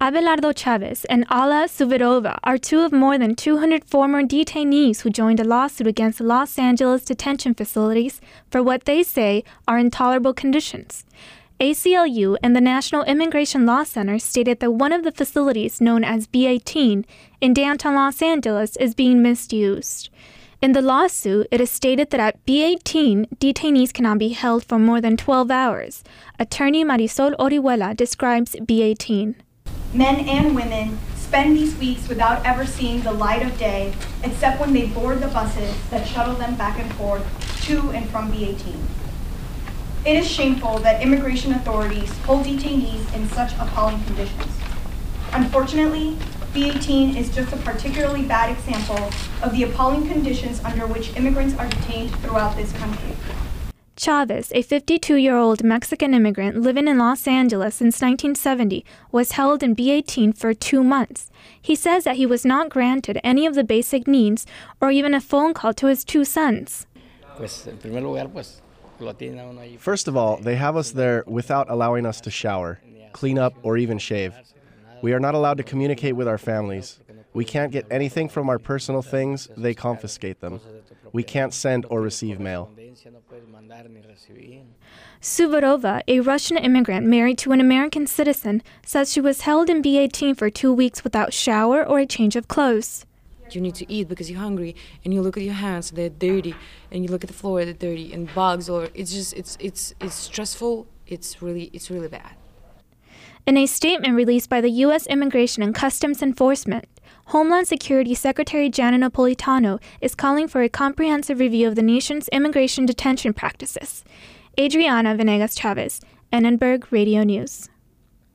Abelardo Chavez and Alla Suvorova are two of more than 200 former detainees who joined a lawsuit against Los Angeles detention facilities for what they say are intolerable conditions. ACLU and the National Immigration Law Center stated that one of the facilities, known as B18, in downtown Los Angeles is being misused. In the lawsuit, it is stated that at B18, detainees cannot be held for more than 12 hours. Attorney Marisol Orihuela describes B18 men and women spend these weeks without ever seeing the light of day, except when they board the buses that shuttle them back and forth to and from B18. It is shameful that immigration authorities hold detainees in such appalling conditions. Unfortunately, B18 is just a particularly bad example of the appalling conditions under which immigrants are detained throughout this country. Chavez, a 52 year old Mexican immigrant living in Los Angeles since 1970, was held in B 18 for two months. He says that he was not granted any of the basic needs or even a phone call to his two sons. First of all, they have us there without allowing us to shower, clean up, or even shave. We are not allowed to communicate with our families. We can't get anything from our personal things, they confiscate them. We can't send or receive mail. Suvorova, a Russian immigrant married to an American citizen, says she was held in B18 for two weeks without shower or a change of clothes. You need to eat because you're hungry, and you look at your hands; they're dirty, and you look at the floor; they're dirty, and bugs. Or it's just it's it's it's stressful. It's really it's really bad. In a statement released by the U.S. Immigration and Customs Enforcement, Homeland Security Secretary Janet Napolitano is calling for a comprehensive review of the nation's immigration detention practices. Adriana Venegas Chavez, Annenberg Radio News.